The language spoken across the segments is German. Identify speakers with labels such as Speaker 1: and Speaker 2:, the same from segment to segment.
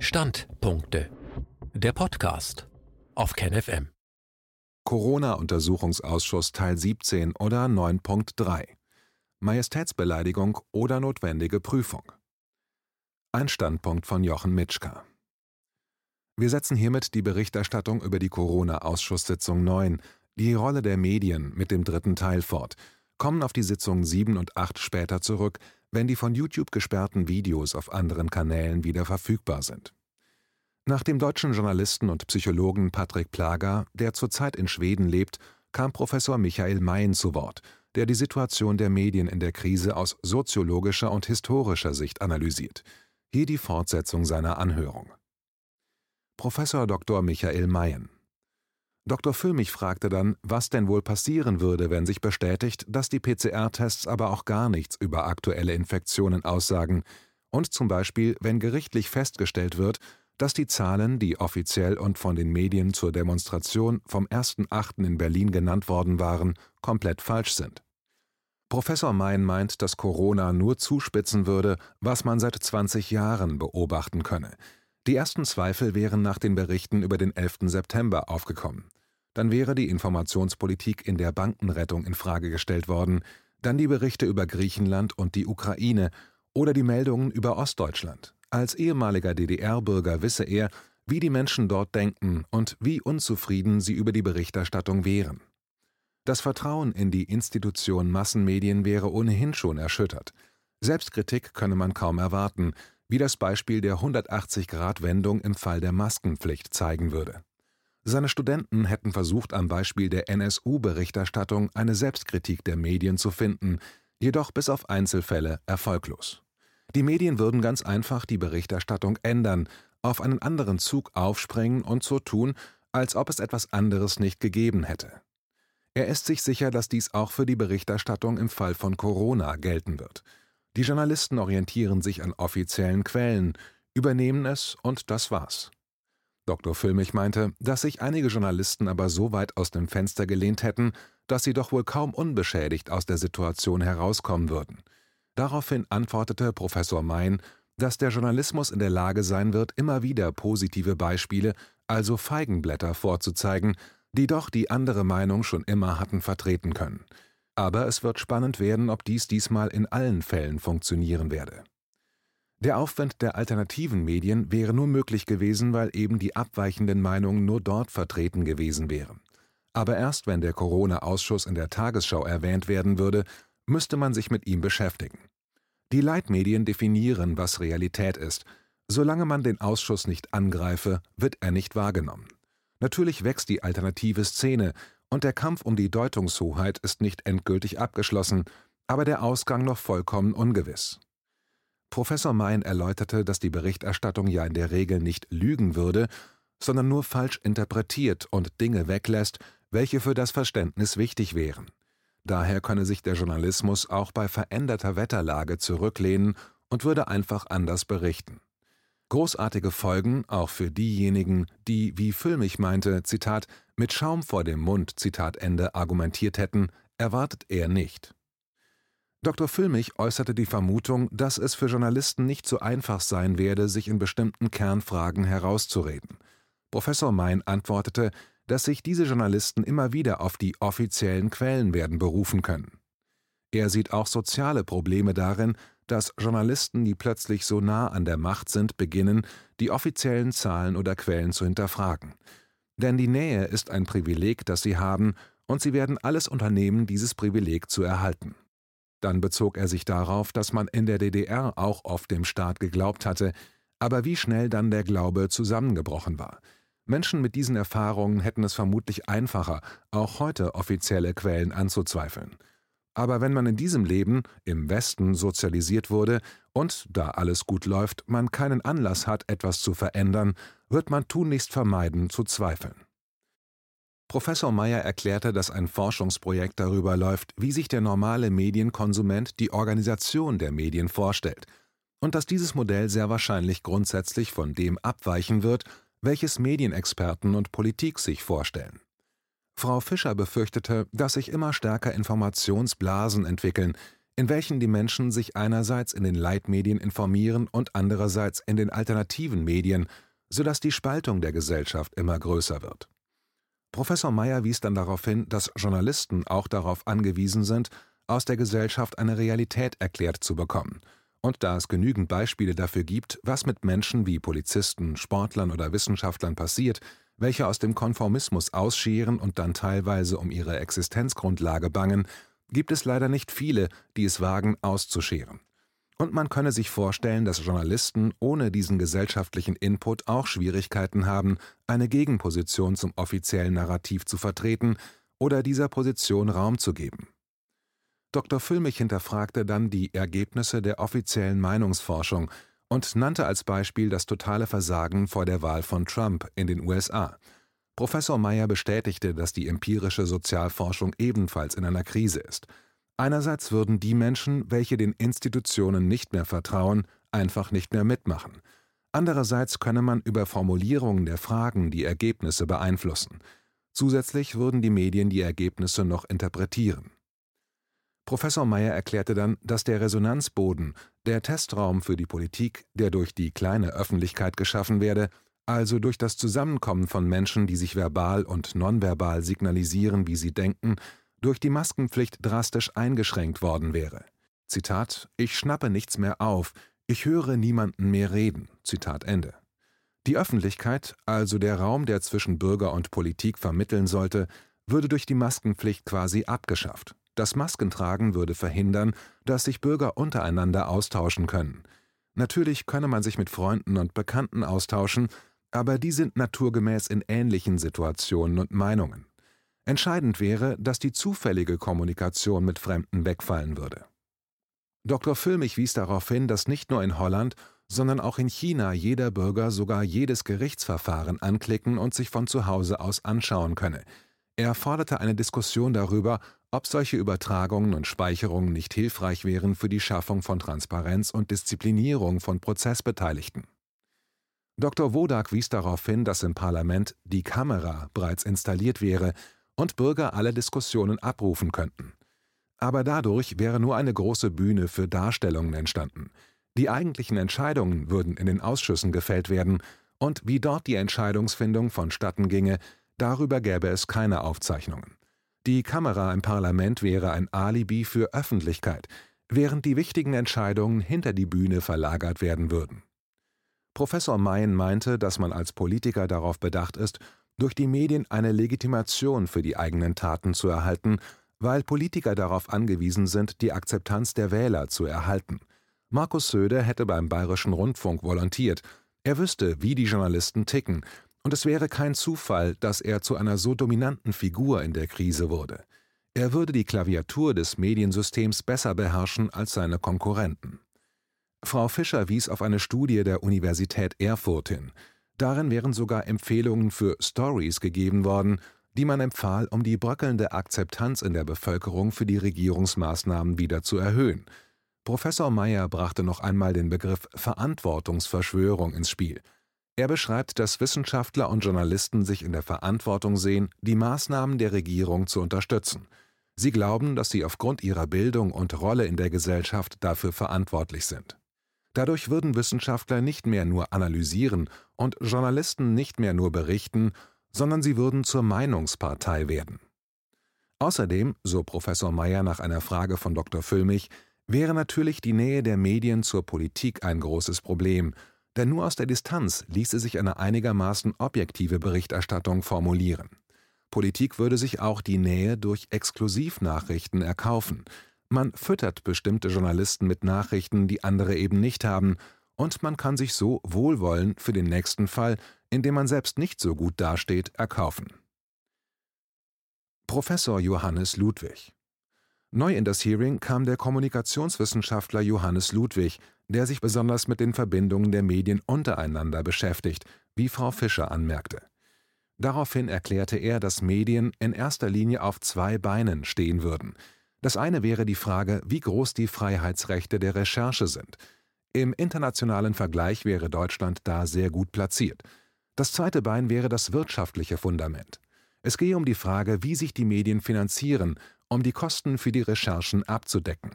Speaker 1: Standpunkte. Der Podcast auf KenFM.
Speaker 2: Corona-Untersuchungsausschuss Teil 17 oder 9.3 Majestätsbeleidigung oder notwendige Prüfung. Ein Standpunkt von Jochen Mitschka. Wir setzen hiermit die Berichterstattung über die Corona-Ausschusssitzung 9, die Rolle der Medien mit dem dritten Teil fort, kommen auf die Sitzungen 7 und 8 später zurück, wenn die von YouTube gesperrten Videos auf anderen Kanälen wieder verfügbar sind. Nach dem deutschen Journalisten und Psychologen Patrick Plager, der zurzeit in Schweden lebt, kam Professor Michael Mayen zu Wort, der die Situation der Medien in der Krise aus soziologischer und historischer Sicht analysiert. Hier die Fortsetzung seiner Anhörung. Professor Dr. Michael Mayen Dr. Füllmich fragte dann, was denn wohl passieren würde, wenn sich bestätigt, dass die PCR-Tests aber auch gar nichts über aktuelle Infektionen aussagen und zum Beispiel, wenn gerichtlich festgestellt wird, dass die Zahlen, die offiziell und von den Medien zur Demonstration vom 1.8. in Berlin genannt worden waren, komplett falsch sind. Professor Mein meint, dass Corona nur zuspitzen würde, was man seit 20 Jahren beobachten könne. Die ersten Zweifel wären nach den Berichten über den 11. September aufgekommen dann wäre die Informationspolitik in der Bankenrettung in Frage gestellt worden, dann die Berichte über Griechenland und die Ukraine oder die Meldungen über Ostdeutschland. Als ehemaliger DDR-Bürger wisse er, wie die Menschen dort denken und wie unzufrieden sie über die Berichterstattung wären. Das Vertrauen in die Institution Massenmedien wäre ohnehin schon erschüttert. Selbstkritik könne man kaum erwarten, wie das Beispiel der 180-Grad-Wendung im Fall der Maskenpflicht zeigen würde. Seine Studenten hätten versucht, am Beispiel der NSU-Berichterstattung eine Selbstkritik der Medien zu finden, jedoch bis auf Einzelfälle erfolglos. Die Medien würden ganz einfach die Berichterstattung ändern, auf einen anderen Zug aufspringen und so tun, als ob es etwas anderes nicht gegeben hätte. Er ist sich sicher, dass dies auch für die Berichterstattung im Fall von Corona gelten wird. Die Journalisten orientieren sich an offiziellen Quellen, übernehmen es und das war's. Dr. Füllmich meinte, dass sich einige Journalisten aber so weit aus dem Fenster gelehnt hätten, dass sie doch wohl kaum unbeschädigt aus der Situation herauskommen würden. Daraufhin antwortete Professor Mein, dass der Journalismus in der Lage sein wird, immer wieder positive Beispiele, also Feigenblätter vorzuzeigen, die doch die andere Meinung schon immer hatten vertreten können. Aber es wird spannend werden, ob dies diesmal in allen Fällen funktionieren werde. Der Aufwand der alternativen Medien wäre nur möglich gewesen, weil eben die abweichenden Meinungen nur dort vertreten gewesen wären. Aber erst wenn der Corona-Ausschuss in der Tagesschau erwähnt werden würde, müsste man sich mit ihm beschäftigen. Die Leitmedien definieren, was Realität ist. Solange man den Ausschuss nicht angreife, wird er nicht wahrgenommen. Natürlich wächst die alternative Szene, und der Kampf um die Deutungshoheit ist nicht endgültig abgeschlossen, aber der Ausgang noch vollkommen ungewiss. Professor Mein erläuterte, dass die Berichterstattung ja in der Regel nicht lügen würde, sondern nur falsch interpretiert und Dinge weglässt, welche für das Verständnis wichtig wären. Daher könne sich der Journalismus auch bei veränderter Wetterlage zurücklehnen und würde einfach anders berichten. Großartige Folgen auch für diejenigen, die, wie Füllmich meinte, Zitat, mit Schaum vor dem Mund, Zitat Ende, argumentiert hätten, erwartet er nicht. Dr. Füllmich äußerte die Vermutung, dass es für Journalisten nicht so einfach sein werde, sich in bestimmten Kernfragen herauszureden. Professor Mein antwortete, dass sich diese Journalisten immer wieder auf die offiziellen Quellen werden berufen können. Er sieht auch soziale Probleme darin, dass Journalisten, die plötzlich so nah an der Macht sind, beginnen, die offiziellen Zahlen oder Quellen zu hinterfragen. Denn die Nähe ist ein Privileg, das sie haben, und sie werden alles unternehmen, dieses Privileg zu erhalten. Dann bezog er sich darauf, dass man in der DDR auch oft dem Staat geglaubt hatte, aber wie schnell dann der Glaube zusammengebrochen war. Menschen mit diesen Erfahrungen hätten es vermutlich einfacher, auch heute offizielle Quellen anzuzweifeln. Aber wenn man in diesem Leben, im Westen, sozialisiert wurde und, da alles gut läuft, man keinen Anlass hat, etwas zu verändern, wird man tunlichst vermeiden, zu zweifeln. Professor Meyer erklärte, dass ein Forschungsprojekt darüber läuft, wie sich der normale Medienkonsument die Organisation der Medien vorstellt und dass dieses Modell sehr wahrscheinlich grundsätzlich von dem abweichen wird, welches Medienexperten und Politik sich vorstellen. Frau Fischer befürchtete, dass sich immer stärker Informationsblasen entwickeln, in welchen die Menschen sich einerseits in den Leitmedien informieren und andererseits in den alternativen Medien, sodass die Spaltung der Gesellschaft immer größer wird. Professor Meyer wies dann darauf hin, dass Journalisten auch darauf angewiesen sind, aus der Gesellschaft eine Realität erklärt zu bekommen. Und da es genügend Beispiele dafür gibt, was mit Menschen wie Polizisten, Sportlern oder Wissenschaftlern passiert, welche aus dem Konformismus ausscheren und dann teilweise um ihre Existenzgrundlage bangen, gibt es leider nicht viele, die es wagen, auszuscheren. Und man könne sich vorstellen, dass Journalisten ohne diesen gesellschaftlichen Input auch Schwierigkeiten haben, eine Gegenposition zum offiziellen Narrativ zu vertreten oder dieser Position Raum zu geben. Dr. Füllmich hinterfragte dann die Ergebnisse der offiziellen Meinungsforschung und nannte als Beispiel das totale Versagen vor der Wahl von Trump in den USA. Professor Meyer bestätigte, dass die empirische Sozialforschung ebenfalls in einer Krise ist. Einerseits würden die Menschen, welche den Institutionen nicht mehr vertrauen, einfach nicht mehr mitmachen. Andererseits könne man über Formulierungen der Fragen die Ergebnisse beeinflussen. Zusätzlich würden die Medien die Ergebnisse noch interpretieren. Professor Meyer erklärte dann, dass der Resonanzboden, der Testraum für die Politik, der durch die kleine Öffentlichkeit geschaffen werde, also durch das Zusammenkommen von Menschen, die sich verbal und nonverbal signalisieren, wie sie denken, durch die Maskenpflicht drastisch eingeschränkt worden wäre. Zitat: Ich schnappe nichts mehr auf, ich höre niemanden mehr reden. Zitat Ende. Die Öffentlichkeit, also der Raum, der zwischen Bürger und Politik vermitteln sollte, würde durch die Maskenpflicht quasi abgeschafft. Das Maskentragen würde verhindern, dass sich Bürger untereinander austauschen können. Natürlich könne man sich mit Freunden und Bekannten austauschen, aber die sind naturgemäß in ähnlichen Situationen und Meinungen. Entscheidend wäre, dass die zufällige Kommunikation mit Fremden wegfallen würde. Dr. Füllmich wies darauf hin, dass nicht nur in Holland, sondern auch in China jeder Bürger sogar jedes Gerichtsverfahren anklicken und sich von zu Hause aus anschauen könne. Er forderte eine Diskussion darüber, ob solche Übertragungen und Speicherungen nicht hilfreich wären für die Schaffung von Transparenz und Disziplinierung von Prozessbeteiligten. Dr. Wodak wies darauf hin, dass im Parlament die Kamera bereits installiert wäre und Bürger alle Diskussionen abrufen könnten. Aber dadurch wäre nur eine große Bühne für Darstellungen entstanden. Die eigentlichen Entscheidungen würden in den Ausschüssen gefällt werden, und wie dort die Entscheidungsfindung vonstatten ginge, darüber gäbe es keine Aufzeichnungen. Die Kamera im Parlament wäre ein Alibi für Öffentlichkeit, während die wichtigen Entscheidungen hinter die Bühne verlagert werden würden. Professor Mayen meinte, dass man als Politiker darauf bedacht ist, durch die Medien eine Legitimation für die eigenen Taten zu erhalten, weil Politiker darauf angewiesen sind, die Akzeptanz der Wähler zu erhalten. Markus Söder hätte beim Bayerischen Rundfunk volontiert. Er wüsste, wie die Journalisten ticken, und es wäre kein Zufall, dass er zu einer so dominanten Figur in der Krise wurde. Er würde die Klaviatur des Mediensystems besser beherrschen als seine Konkurrenten. Frau Fischer wies auf eine Studie der Universität Erfurt hin. Darin wären sogar Empfehlungen für Stories gegeben worden, die man empfahl, um die bröckelnde Akzeptanz in der Bevölkerung für die Regierungsmaßnahmen wieder zu erhöhen. Professor Meyer brachte noch einmal den Begriff Verantwortungsverschwörung ins Spiel. Er beschreibt, dass Wissenschaftler und Journalisten sich in der Verantwortung sehen, die Maßnahmen der Regierung zu unterstützen. Sie glauben, dass sie aufgrund ihrer Bildung und Rolle in der Gesellschaft dafür verantwortlich sind. Dadurch würden Wissenschaftler nicht mehr nur analysieren und Journalisten nicht mehr nur berichten, sondern sie würden zur Meinungspartei werden. Außerdem, so Professor Meyer nach einer Frage von Dr. Füllmich, wäre natürlich die Nähe der Medien zur Politik ein großes Problem, denn nur aus der Distanz ließe sich eine einigermaßen objektive Berichterstattung formulieren. Politik würde sich auch die Nähe durch Exklusivnachrichten erkaufen, man füttert bestimmte Journalisten mit Nachrichten, die andere eben nicht haben, und man kann sich so Wohlwollen für den nächsten Fall, in dem man selbst nicht so gut dasteht, erkaufen. Professor Johannes Ludwig Neu in das Hearing kam der Kommunikationswissenschaftler Johannes Ludwig, der sich besonders mit den Verbindungen der Medien untereinander beschäftigt, wie Frau Fischer anmerkte. Daraufhin erklärte er, dass Medien in erster Linie auf zwei Beinen stehen würden – das eine wäre die Frage, wie groß die Freiheitsrechte der Recherche sind. Im internationalen Vergleich wäre Deutschland da sehr gut platziert. Das zweite Bein wäre das wirtschaftliche Fundament. Es gehe um die Frage, wie sich die Medien finanzieren, um die Kosten für die Recherchen abzudecken.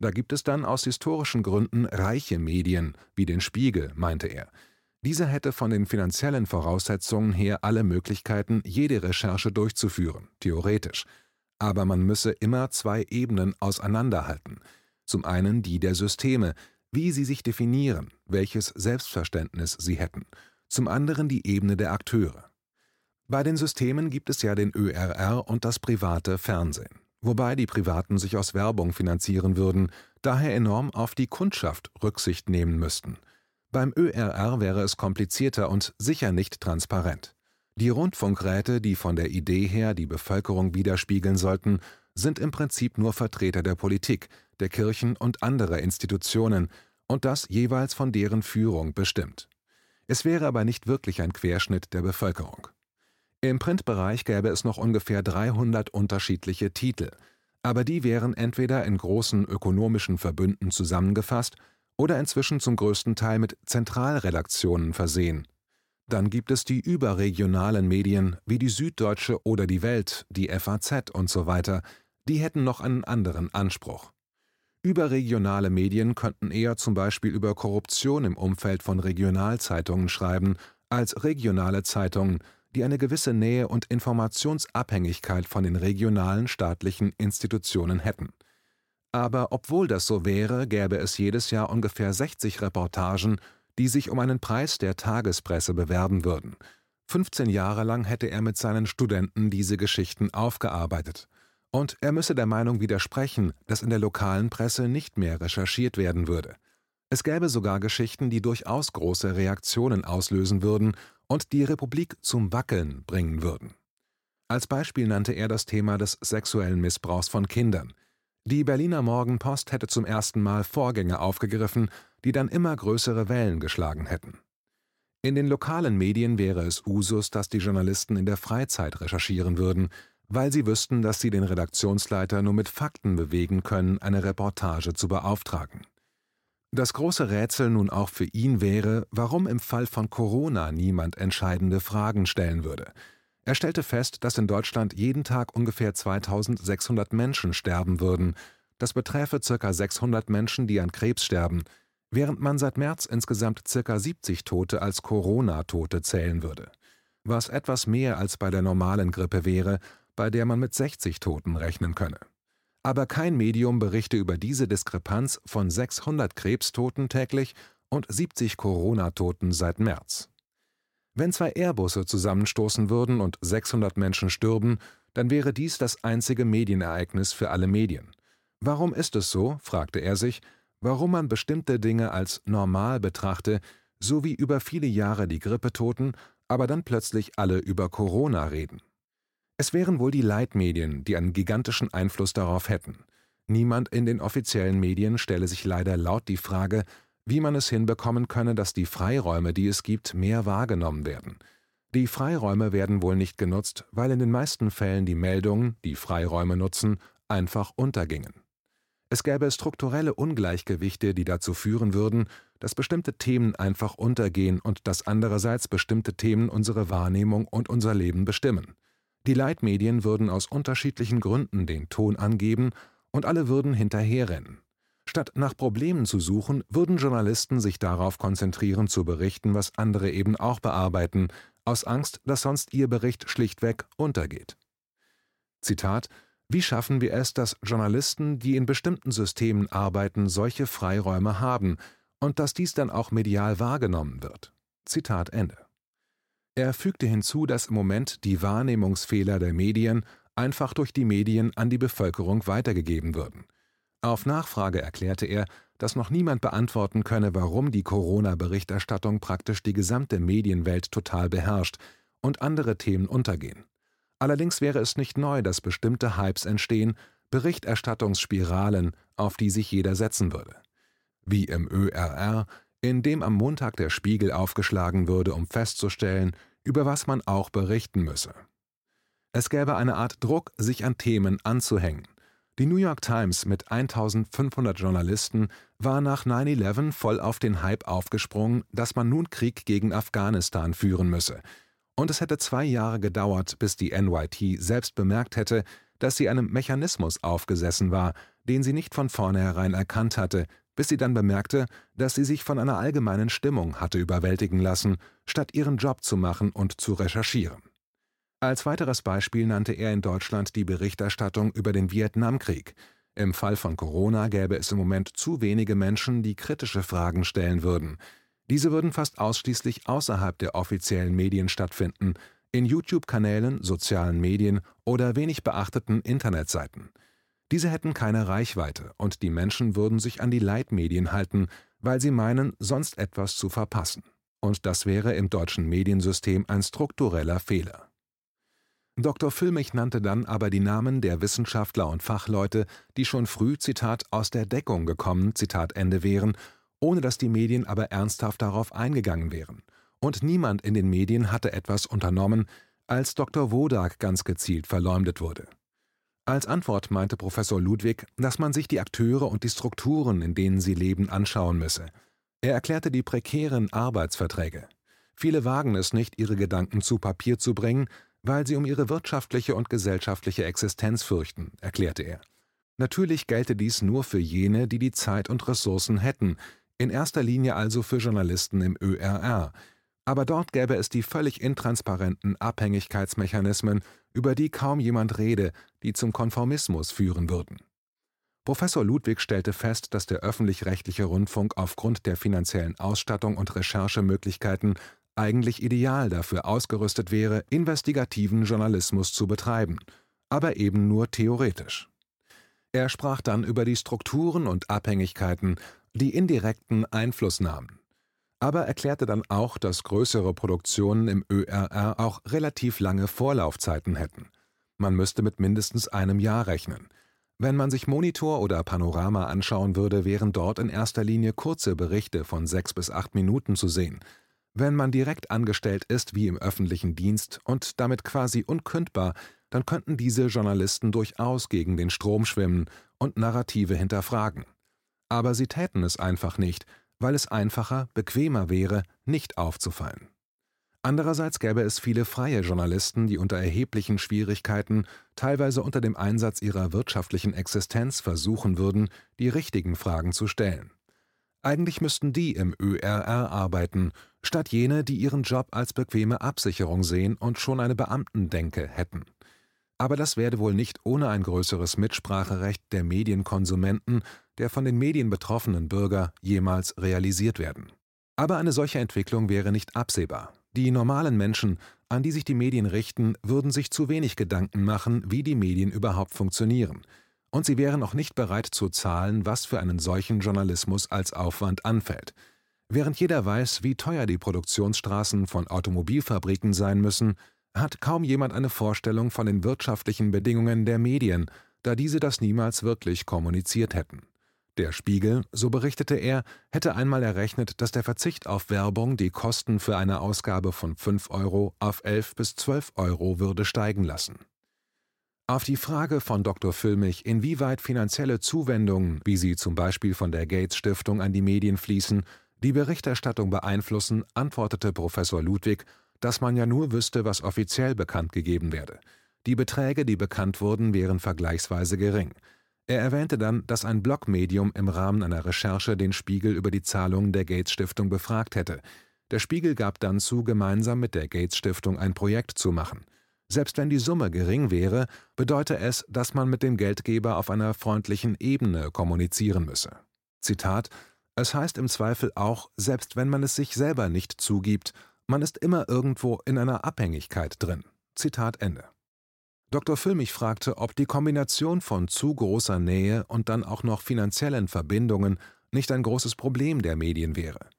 Speaker 2: Da gibt es dann aus historischen Gründen reiche Medien, wie den Spiegel, meinte er. Dieser hätte von den finanziellen Voraussetzungen her alle Möglichkeiten, jede Recherche durchzuführen, theoretisch. Aber man müsse immer zwei Ebenen auseinanderhalten. Zum einen die der Systeme, wie sie sich definieren, welches Selbstverständnis sie hätten, zum anderen die Ebene der Akteure. Bei den Systemen gibt es ja den ÖRR und das private Fernsehen, wobei die Privaten sich aus Werbung finanzieren würden, daher enorm auf die Kundschaft Rücksicht nehmen müssten. Beim ÖRR wäre es komplizierter und sicher nicht transparent. Die Rundfunkräte, die von der Idee her die Bevölkerung widerspiegeln sollten, sind im Prinzip nur Vertreter der Politik, der Kirchen und anderer Institutionen, und das jeweils von deren Führung bestimmt. Es wäre aber nicht wirklich ein Querschnitt der Bevölkerung. Im Printbereich gäbe es noch ungefähr 300 unterschiedliche Titel, aber die wären entweder in großen ökonomischen Verbünden zusammengefasst oder inzwischen zum größten Teil mit Zentralredaktionen versehen. Dann gibt es die überregionalen Medien wie die Süddeutsche oder die Welt, die FAZ und so weiter, die hätten noch einen anderen Anspruch. Überregionale Medien könnten eher zum Beispiel über Korruption im Umfeld von Regionalzeitungen schreiben, als regionale Zeitungen, die eine gewisse Nähe und Informationsabhängigkeit von den regionalen staatlichen Institutionen hätten. Aber obwohl das so wäre, gäbe es jedes Jahr ungefähr 60 Reportagen, die sich um einen Preis der Tagespresse bewerben würden. 15 Jahre lang hätte er mit seinen Studenten diese Geschichten aufgearbeitet. Und er müsse der Meinung widersprechen, dass in der lokalen Presse nicht mehr recherchiert werden würde. Es gäbe sogar Geschichten, die durchaus große Reaktionen auslösen würden und die Republik zum Wackeln bringen würden. Als Beispiel nannte er das Thema des sexuellen Missbrauchs von Kindern. Die Berliner Morgenpost hätte zum ersten Mal Vorgänge aufgegriffen, die dann immer größere Wellen geschlagen hätten. In den lokalen Medien wäre es Usus, dass die Journalisten in der Freizeit recherchieren würden, weil sie wüssten, dass sie den Redaktionsleiter nur mit Fakten bewegen können, eine Reportage zu beauftragen. Das große Rätsel nun auch für ihn wäre, warum im Fall von Corona niemand entscheidende Fragen stellen würde. Er stellte fest, dass in Deutschland jeden Tag ungefähr 2600 Menschen sterben würden. Das beträfe ca. 600 Menschen, die an Krebs sterben, während man seit März insgesamt ca. 70 Tote als Corona-Tote zählen würde. Was etwas mehr als bei der normalen Grippe wäre, bei der man mit 60 Toten rechnen könne. Aber kein Medium berichte über diese Diskrepanz von 600 Krebstoten täglich und 70 Corona-Toten seit März. Wenn zwei Airbusse zusammenstoßen würden und 600 Menschen stürben, dann wäre dies das einzige Medienereignis für alle Medien. Warum ist es so, fragte er sich, warum man bestimmte Dinge als normal betrachte, so wie über viele Jahre die Grippetoten, aber dann plötzlich alle über Corona reden. Es wären wohl die Leitmedien, die einen gigantischen Einfluss darauf hätten. Niemand in den offiziellen Medien stelle sich leider laut die Frage, wie man es hinbekommen könne, dass die Freiräume, die es gibt, mehr wahrgenommen werden. Die Freiräume werden wohl nicht genutzt, weil in den meisten Fällen die Meldungen, die Freiräume nutzen, einfach untergingen. Es gäbe strukturelle Ungleichgewichte, die dazu führen würden, dass bestimmte Themen einfach untergehen und dass andererseits bestimmte Themen unsere Wahrnehmung und unser Leben bestimmen. Die Leitmedien würden aus unterschiedlichen Gründen den Ton angeben und alle würden hinterherrennen. Statt nach Problemen zu suchen, würden Journalisten sich darauf konzentrieren zu berichten, was andere eben auch bearbeiten, aus Angst, dass sonst ihr Bericht schlichtweg untergeht. Zitat Wie schaffen wir es, dass Journalisten, die in bestimmten Systemen arbeiten, solche Freiräume haben und dass dies dann auch medial wahrgenommen wird? Zitat Ende. Er fügte hinzu, dass im Moment die Wahrnehmungsfehler der Medien einfach durch die Medien an die Bevölkerung weitergegeben würden. Auf Nachfrage erklärte er, dass noch niemand beantworten könne, warum die Corona-Berichterstattung praktisch die gesamte Medienwelt total beherrscht und andere Themen untergehen. Allerdings wäre es nicht neu, dass bestimmte Hypes entstehen, Berichterstattungsspiralen, auf die sich jeder setzen würde. Wie im ÖRR, in dem am Montag der Spiegel aufgeschlagen würde, um festzustellen, über was man auch berichten müsse. Es gäbe eine Art Druck, sich an Themen anzuhängen. Die New York Times mit 1500 Journalisten war nach 9-11 voll auf den Hype aufgesprungen, dass man nun Krieg gegen Afghanistan führen müsse. Und es hätte zwei Jahre gedauert, bis die NYT selbst bemerkt hätte, dass sie einem Mechanismus aufgesessen war, den sie nicht von vornherein erkannt hatte, bis sie dann bemerkte, dass sie sich von einer allgemeinen Stimmung hatte überwältigen lassen, statt ihren Job zu machen und zu recherchieren. Als weiteres Beispiel nannte er in Deutschland die Berichterstattung über den Vietnamkrieg. Im Fall von Corona gäbe es im Moment zu wenige Menschen, die kritische Fragen stellen würden. Diese würden fast ausschließlich außerhalb der offiziellen Medien stattfinden, in YouTube-Kanälen, sozialen Medien oder wenig beachteten Internetseiten. Diese hätten keine Reichweite und die Menschen würden sich an die Leitmedien halten, weil sie meinen, sonst etwas zu verpassen. Und das wäre im deutschen Mediensystem ein struktureller Fehler. Dr. Füllmich nannte dann aber die Namen der Wissenschaftler und Fachleute, die schon früh, Zitat, aus der Deckung gekommen, Zitat Ende wären, ohne dass die Medien aber ernsthaft darauf eingegangen wären. Und niemand in den Medien hatte etwas unternommen, als Dr. Wodak ganz gezielt verleumdet wurde. Als Antwort meinte Professor Ludwig, dass man sich die Akteure und die Strukturen, in denen sie leben, anschauen müsse. Er erklärte die prekären Arbeitsverträge. Viele wagen es nicht, ihre Gedanken zu Papier zu bringen, weil sie um ihre wirtschaftliche und gesellschaftliche Existenz fürchten, erklärte er. Natürlich gelte dies nur für jene, die die Zeit und Ressourcen hätten, in erster Linie also für Journalisten im ÖRR, aber dort gäbe es die völlig intransparenten Abhängigkeitsmechanismen, über die kaum jemand rede, die zum Konformismus führen würden. Professor Ludwig stellte fest, dass der öffentlich-rechtliche Rundfunk aufgrund der finanziellen Ausstattung und Recherchemöglichkeiten eigentlich ideal dafür ausgerüstet wäre, investigativen Journalismus zu betreiben, aber eben nur theoretisch. Er sprach dann über die Strukturen und Abhängigkeiten, die indirekten Einflussnahmen aber erklärte dann auch, dass größere Produktionen im ÖRR auch relativ lange Vorlaufzeiten hätten. Man müsste mit mindestens einem Jahr rechnen. Wenn man sich Monitor oder Panorama anschauen würde, wären dort in erster Linie kurze Berichte von sechs bis acht Minuten zu sehen. Wenn man direkt angestellt ist wie im öffentlichen Dienst und damit quasi unkündbar, dann könnten diese Journalisten durchaus gegen den Strom schwimmen und Narrative hinterfragen. Aber sie täten es einfach nicht, weil es einfacher, bequemer wäre, nicht aufzufallen. Andererseits gäbe es viele freie Journalisten, die unter erheblichen Schwierigkeiten, teilweise unter dem Einsatz ihrer wirtschaftlichen Existenz versuchen würden, die richtigen Fragen zu stellen. Eigentlich müssten die im ÖRR arbeiten, statt jene, die ihren Job als bequeme Absicherung sehen und schon eine Beamtendenke hätten. Aber das werde wohl nicht ohne ein größeres Mitspracherecht der Medienkonsumenten, der von den Medien betroffenen Bürger, jemals realisiert werden. Aber eine solche Entwicklung wäre nicht absehbar. Die normalen Menschen, an die sich die Medien richten, würden sich zu wenig Gedanken machen, wie die Medien überhaupt funktionieren. Und sie wären auch nicht bereit zu zahlen, was für einen solchen Journalismus als Aufwand anfällt. Während jeder weiß, wie teuer die Produktionsstraßen von Automobilfabriken sein müssen, hat kaum jemand eine Vorstellung von den wirtschaftlichen Bedingungen der Medien, da diese das niemals wirklich kommuniziert hätten. Der Spiegel, so berichtete er, hätte einmal errechnet, dass der Verzicht auf Werbung die Kosten für eine Ausgabe von 5 Euro auf 11 bis 12 Euro würde steigen lassen. Auf die Frage von Dr. Füllmich, inwieweit finanzielle Zuwendungen, wie sie zum Beispiel von der Gates Stiftung an die Medien fließen, die Berichterstattung beeinflussen, antwortete Professor Ludwig, dass man ja nur wüsste, was offiziell bekannt gegeben werde. Die Beträge, die bekannt wurden, wären vergleichsweise gering. Er erwähnte dann, dass ein Blogmedium im Rahmen einer Recherche den Spiegel über die Zahlungen der Gates Stiftung befragt hätte. Der Spiegel gab dann zu, gemeinsam mit der Gates Stiftung ein Projekt zu machen. Selbst wenn die Summe gering wäre, bedeute es, dass man mit dem Geldgeber auf einer freundlichen Ebene kommunizieren müsse. Zitat Es heißt im Zweifel auch, selbst wenn man es sich selber nicht zugibt, man ist immer irgendwo in einer Abhängigkeit drin. Zitat Ende. Dr. Füllmich fragte, ob die Kombination von zu großer Nähe und dann auch noch finanziellen Verbindungen nicht ein großes Problem der Medien wäre.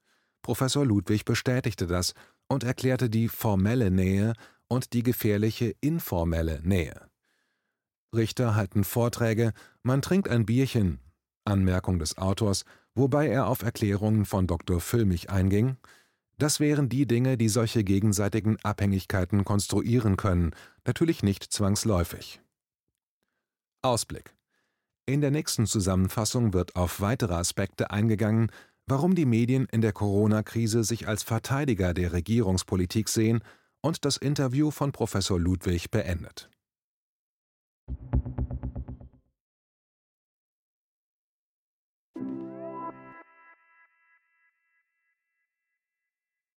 Speaker 2: Professor Ludwig bestätigte das und erklärte die formelle Nähe und die gefährliche informelle Nähe. Richter halten Vorträge, man trinkt ein Bierchen, Anmerkung des Autors, wobei er auf Erklärungen von Dr. Füllmich einging, das wären die Dinge, die solche gegenseitigen Abhängigkeiten konstruieren können, natürlich nicht zwangsläufig. Ausblick In der nächsten Zusammenfassung wird auf weitere Aspekte eingegangen, warum die Medien in der Corona-Krise sich als Verteidiger der Regierungspolitik sehen und das Interview von Professor Ludwig beendet